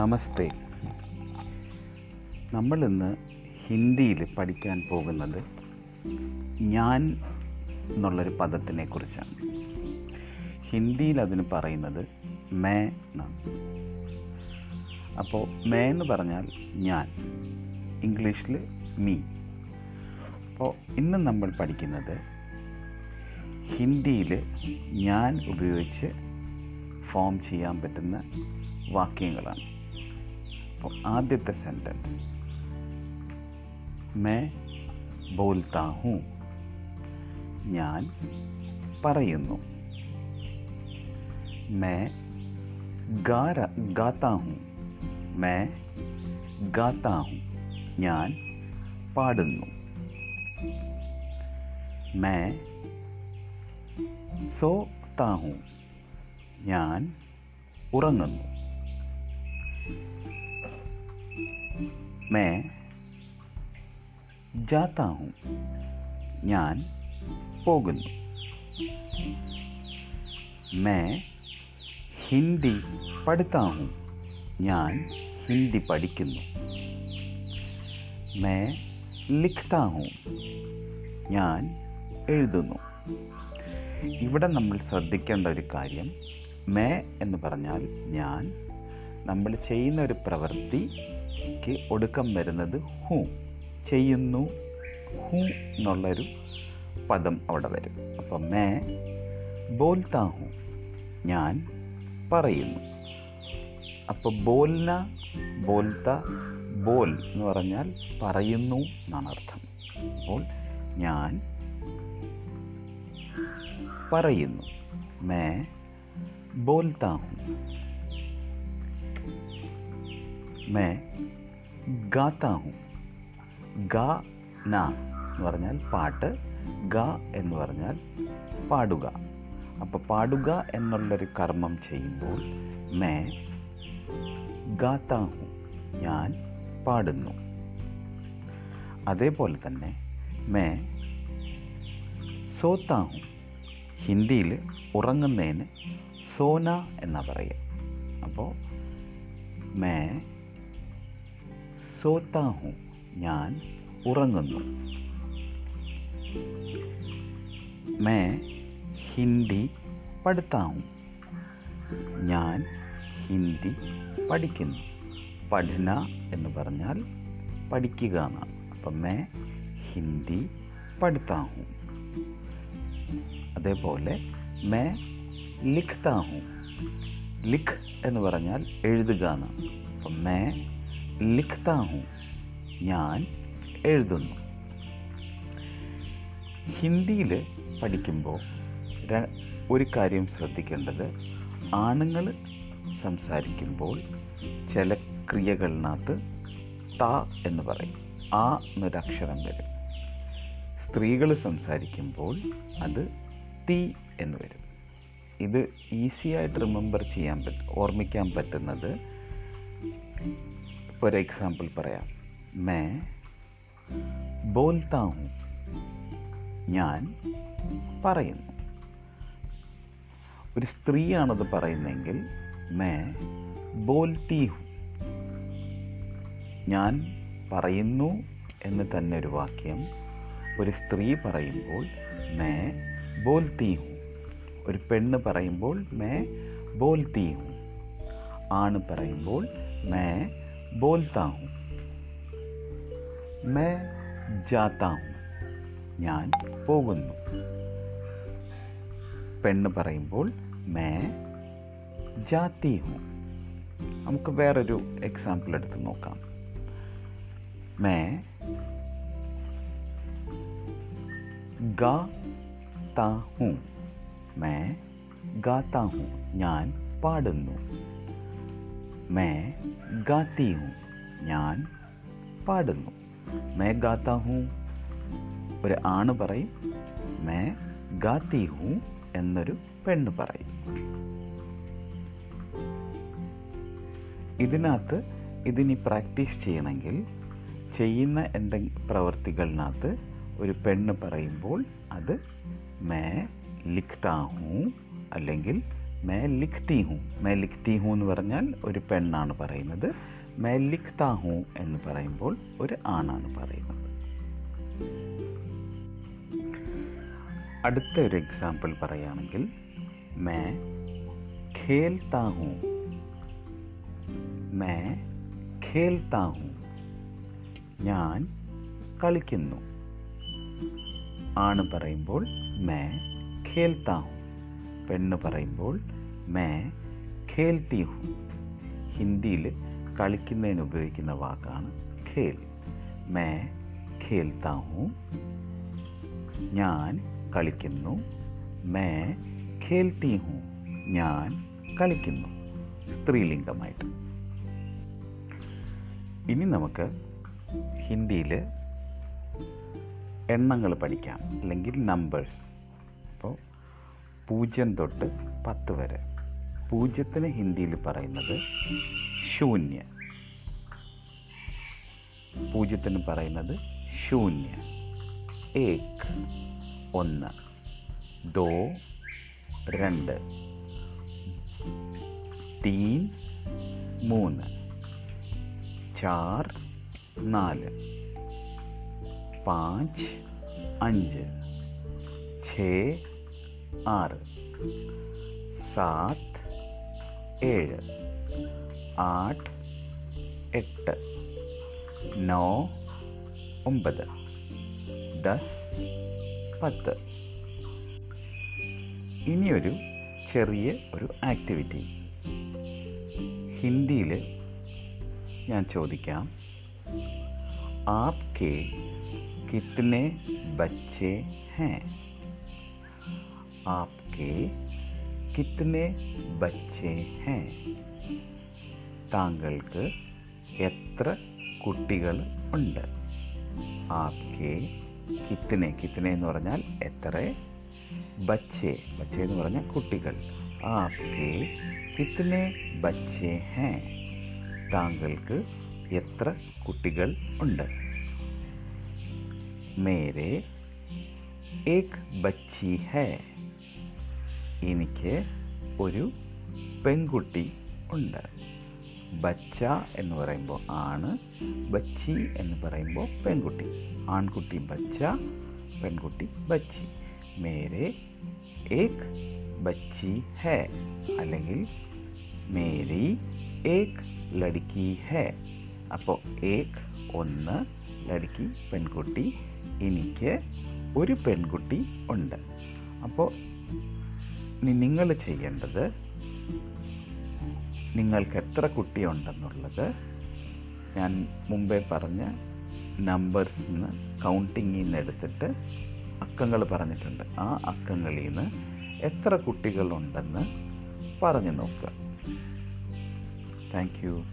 നമസ്തേ. നമ്മൾ ഇന്ന് ഹിന്ദിയിൽ പഠിക്കാൻ പോകുന്നത് ഞാൻ എന്നുള്ളൊരു പദത്തിനെ കുറിച്ചാണ് ഹിന്ദിയിൽ അതിന് പറയുന്നത് മേ എന്നാണ്. അപ്പോൾ മേ എന്ന് പറഞ്ഞാൽ ഞാൻ ഇംഗ്ലീഷിൽ മീ. അപ്പോൾ ഇന്ന് നമ്മൾ പഠിക്കുന്നത് ഹിന്ദിയിൽ ഞാൻ ഉപയോഗിച്ച് ഫോം ചെയ്യാൻ പറ്റുന്ന വാക്യങ്ങളാണ്. ആദ്യത്തെ സെന്റൻസ് മേ ബോൽത്താ ഹൂ ഞാൻ പറയുന്നു। മേ ഗാര ഗാത്താ ഹൂ മേ ഗാത്താ ഹൂ ഞാൻ പാടുന്നു। മേ സോത്താ ഹൂ ഞാൻ ഉറങ്ങുന്നു। മേ जाता ഹൂ ഞാൻ പോകുന്നു। മേ ഹിന്ദി പഠിത്താ ഹൂ ഞാൻ ഹിന്ദി പഠിക്കുന്നു മേ ലിഖ്താ ഹൂ ഞാൻ എഴുതുന്നു। ഇവിടെ നമ്മൾ ശ്രദ്ധിക്കേണ്ട ഒരു കാര്യം മേ എന്ന് പറഞ്ഞാൽ ഞാൻ നമ്മൾ ചെയ്യുന്ന ഒരു പ്രവൃത്തിക്ക് ഒടുക്കം വരുന്നത് ഹൂ. ചെയ്യുന്നു ഹൂ എന്നുള്ളൊരു പദം അവിടെ വരും. അപ്പം മേ ബോൽത്താ ഹൂ. ഞാൻ പറയുന്നു. അപ്പോൾ ബോൽന ബോൽത്ത ബോൽ എന്ന് പറഞ്ഞാൽ പറയുന്നു എന്നാണ് അർത്ഥം അപ്പോൾ ഞാൻ പറയുന്നു. മേ ബോൽത്താ ഹൂ. മേ ഗാത്താ ഹും ഗ ന എന്ന് പറഞ്ഞാൽ പാട്ട്. ഗ എന്ന് പറഞ്ഞാൽ പാടുക. അപ്പോൾ പാടുക എന്നുള്ളൊരു കർമ്മം ചെയ്യുമ്പോൾ മേ ഗാത്താ ഹും ഞാൻ പാടുന്നു. അതേപോലെ തന്നെ മേ സോത്താ ഹും ഹിന്ദിയിൽ ഉറങ്ങുന്നതിന് സോന എന്നാ പറയുക. അപ്പോൾ മേ സോത്താ ഹൂ ഞാൻ ഉറങ്ങുന്നു. മേ ഹിന്ദി പഠിത്താ ഹൂ ഞാൻ ഹിന്ദി പഠിക്കുന്നു. പഠന എന്ന് പറഞ്ഞാൽ പഠിക്കുക എന്നാണ്. അപ്പം മേ ഹിന്ദി പഠിത്താ ഹൂ അതേപോലെ മേ ലിഖ്താ ഹൂ ലിഖ് എന്ന് പറഞ്ഞാൽ എഴുതുക എന്നാണ്. അപ്പം മേ ലിഖ്താ ഹൂ ഞാൻ എഴുതുന്നു. ഹിന്ദിയിൽ പഠിക്കുമ്പോൾ ഒരു കാര്യം ശ്രദ്ധിക്കേണ്ടത് ആണുങ്ങൾ സംസാരിക്കുമ്പോൾ ചില ക്രിയകളിനകത്ത് ത എന്ന് പറയും. ആ എന്നൊരക്ഷരം വരും. സ്ത്രീകൾ സംസാരിക്കുമ്പോൾ അത് തി എന്ന് വരും. ഇത് ഈസിയായിട്ട് റിമെമ്പർ ചെയ്യാൻ പറ്റും ഓർമ്മിക്കാൻ പറ്റുന്നത് ഒരു എക്സാമ്പിൾ പറയാം. മേ ബോൽത്താ ഹൂ. ഞാൻ പറയുന്നു. ഒരു സ്ത്രീയാണത് പറയുന്നെങ്കിൽ മേ ബോൽത്തി ഹൂ. ഞാൻ പറയുന്നു എന്ന് തന്നെ ഒരു വാക്യം ഒരു സ്ത്രീ പറയുമ്പോൾ മേ ബോൽത്തി ഹൂ. ഒരു പെണ്ണ് പറയുമ്പോൾ മേ ബോൽത്തി ഹൂ. ആണ് പറയുമ്പോൾ മേ ബോൽത്താ हूँ। मैं ജാത്താ ഞാൻ പോകുന്നു। പെണ്ണ് പറയുമ്പോൾ മേ ജാത്തി ഹൂ നമുക്ക് വേറൊരു എക്സാമ്പിൾ എടുത്ത് നോക്കാം. മേ ഗാത്താ ഹൂ മേ ഗാത്താ ഹൂ ഞാൻ പാടുന്നു. മേ गाती ഹൂ ഞാൻ പാടുന്നു. മേ ഗാത്ത ഹൂ ഒരു ആണ് പറയും. മേ ഗാത്തി ഹൂ എന്നൊരു പെണ്ണ് പറയും. ഇതിനകത്ത് ഇതിനി പ്രാക്ടീസ് ചെയ്യണമെങ്കിൽ ചെയ്യുന്ന എന്തെങ്കിലും പ്രവൃത്തികളിനകത്ത് ഒരു പെണ്ണ് പറയുമ്പോൾ അത് മേ ലിഖ്താ ഹൂ അല്ലെങ്കിൽ മേ ലിഖ്തി ഹൂ മേ ലിഖ്തി ഹൂ എന്ന് പറഞ്ഞാൽ ഒരു പെണ്ണാണ് പറയുന്നത്. മേ ലിഖ്താ ഹൂ എന്ന് പറയുമ്പോൾ ഒരു ആണാണ് പറയുന്നത്. അടുത്ത ഒരു എക്സാമ്പിൾ പറയുകയാണെങ്കിൽ മേ ഖേൽത്താ ഹൂ മേ ഖേൽത്താ ഹൂ ഞാൻ കളിക്കുന്നു. ആണ് പറയുമ്പോൾ മേ ഖേൽത്താ ഹൂ പെണ്ണ് പറയുമ്പോൾ മേ ഖേൽത്തി ഹൂ ഹിന്ദിയിൽ കളിക്കുന്നതിന് ഉപയോഗിക്കുന്ന വാക്കാണ് ഖേൽ. മേ ഖേൽത്താ ഹൂ ഞാൻ കളിക്കുന്നു. മേ ഖേൽത്തി ഹൂ ഞാൻ കളിക്കുന്നു. സ്ത്രീലിംഗമായിട്ട്. ഇനി നമുക്ക് ഹിന്ദിയിൽ എണ്ണങ്ങൾ പഠിക്കാം. അല്ലെങ്കിൽ നമ്പേഴ്സ് പൂജ്യം തൊട്ട് പത്ത് വരെ. പൂജ്യത്തിന് ഹിന്ദിയിൽ പറയുന്നത് ശൂന്യ. പൂജ്യത്തിന് പറയുന്നത് ശൂന്യ. ഏക് ഒന്ന് ദോ രണ്ട് തീൻ മൂന്ന് ചാർ നാല് പാഞ്ച് അഞ്ച് ഛേ ആറ് സാത്ത് ഏഴ് ആട്ട് എട്ട് നോ ഒമ്പത് ദസ് പത്ത് ഇനിയൊരു ചെറിയ ഒരു ആക്ടിവിറ്റി ഹിന്ദിയിൽ ഞാൻ ചോദിക്കാം आपके कितने बच्चे हैं आपके कितने बच्चे हैं താങ്കൾക്ക് എത്ര കുട്ടികൾ ഉണ്ട് ആപ്കെ കിത്തനെ കിത്തനെ എന്ന് പറഞ്ഞാൽ എത്ര ബച്ചെ ബച്ചെ എന്ന് പറഞ്ഞാൽ കുട്ടികൾ ആപ്കെ കിത്തനെ ബച്ചെ ഹേ താങ്കൾക്ക് എത്ര കുട്ടികൾ ഉണ്ട് മേരെ ഏക് ബച്ചി ഹേ എനിക്ക് ഒരു പെൺകുട്ടി ഉണ്ട്. ബച്ച എന്ന് പറയുമ്പോൾ ആണ് ബച്ചി എന്ന് പറയുമ്പോൾ പെൺകുട്ടി. ആൺകുട്ടി ബച്ച പെൺകുട്ടി ബച്ചി. മേരെ ഏക് ബച്ചി ഹേ അല്ലെങ്കിൽ മേരി ഏക് ലടുക്കി ഹേ. അപ്പോൾ ഏക് ഒന്ന് ലടുക്കി പെൺകുട്ടി എനിക്ക് ഒരു പെൺകുട്ടി ഉണ്ട്. അപ്പോൾ നിങ്ങൾ ചെയ്യേണ്ടത് നിങ്ങൾക്ക് എത്ര കുട്ടിയുണ്ടെന്നുള്ളത് ഞാൻ മുമ്പേ പറഞ്ഞ നമ്പേഴ്സിൽ നിന്ന് കൗണ്ടിങ്ങിൽ നിന്ന് എടുത്തിട്ട് അക്കങ്ങൾ പറഞ്ഞിട്ടുണ്ട്. ആ അക്കങ്ങളിൽ നിന്ന് എത്ര കുട്ടികളുണ്ടെന്ന് പറഞ്ഞു നോക്കുക. Thank you